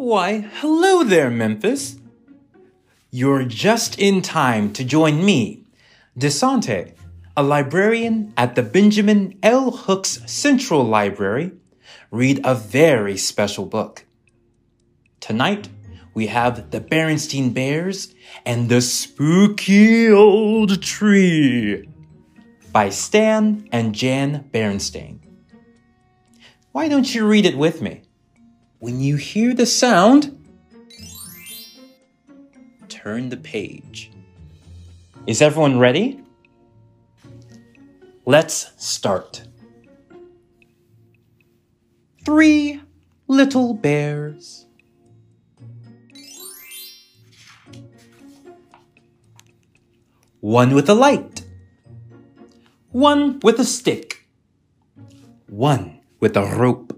Why, hello there, Memphis. You're just in time to join me, Disante, a librarian at the Benjamin L. Hooks Central Library, read a very special book. Tonight, we have the Berenstain Bears and the Spooky Old Tree by Stan and Jan Berenstain. Why don't you read it with me? When you hear the sound, turn the page. Is everyone ready? Let's start. Three little bears. One with a light. One with a stick. One with a rope.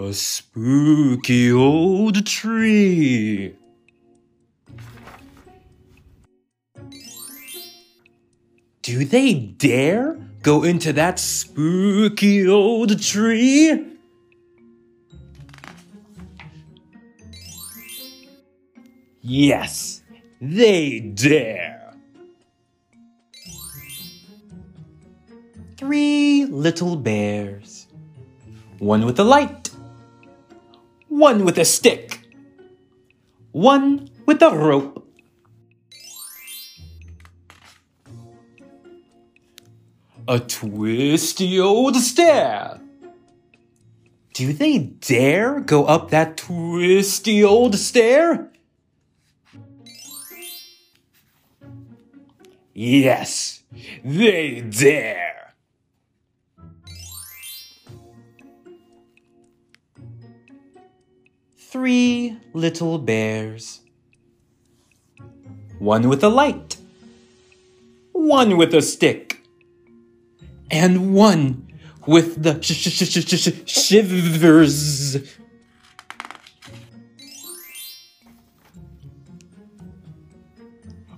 A spooky old tree. Do they dare go into that spooky old tree? Yes, they dare. Three little bears. One with a light. One with a stick. One with a rope. A twisty old stair. Do they dare go up that twisty old stair? Yes, they dare. Three little bears. One with a light. One with a stick. And one with the sh sh sh sh sh shivers.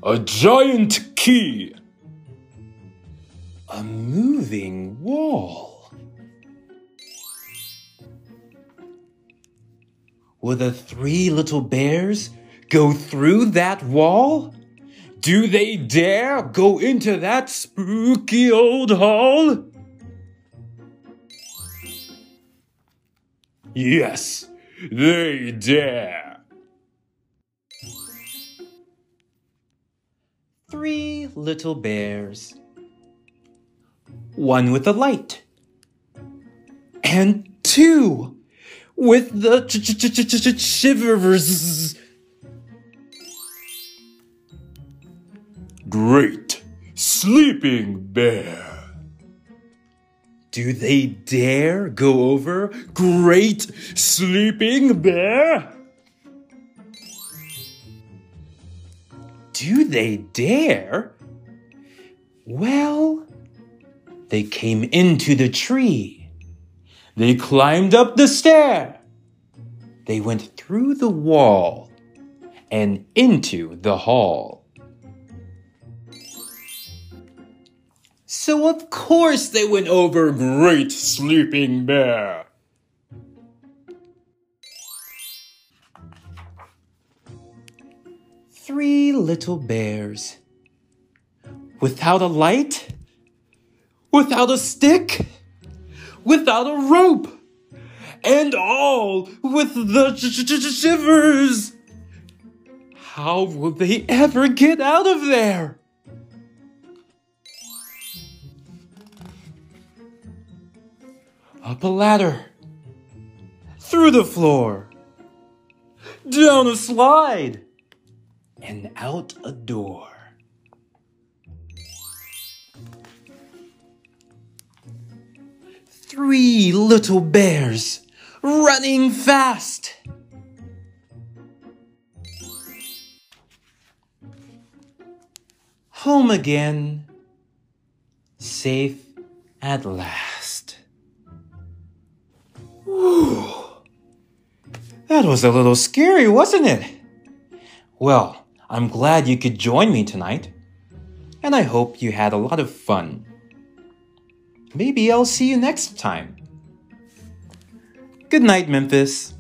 A giant key. A moving wall. Will the three little bears go through that wall? Do they dare go into that spooky old hall? Yes, they dare. Three little bears. One with a light. And two with the ch ch ch ch ch shivers. Great sleeping bear. Do they dare go over Great Sleeping Bear? Do they dare? Well, they came into the tree. They climbed up the stair. They went through the wall and into the hall. So of course they went over Great Sleeping Bear. Three little bears. Without a light? Without a stick? Without a rope? And all with the sh sh shivers! How will they ever get out of there? Up a ladder. Through the floor. Down a slide. And out a door. Three little bears running fast. Home again. Safe at last. Whew. That was a little scary, wasn't it? Well, I'm glad you could join me tonight. And I hope you had a lot of fun. Maybe I'll see you next time. Good night, Memphis.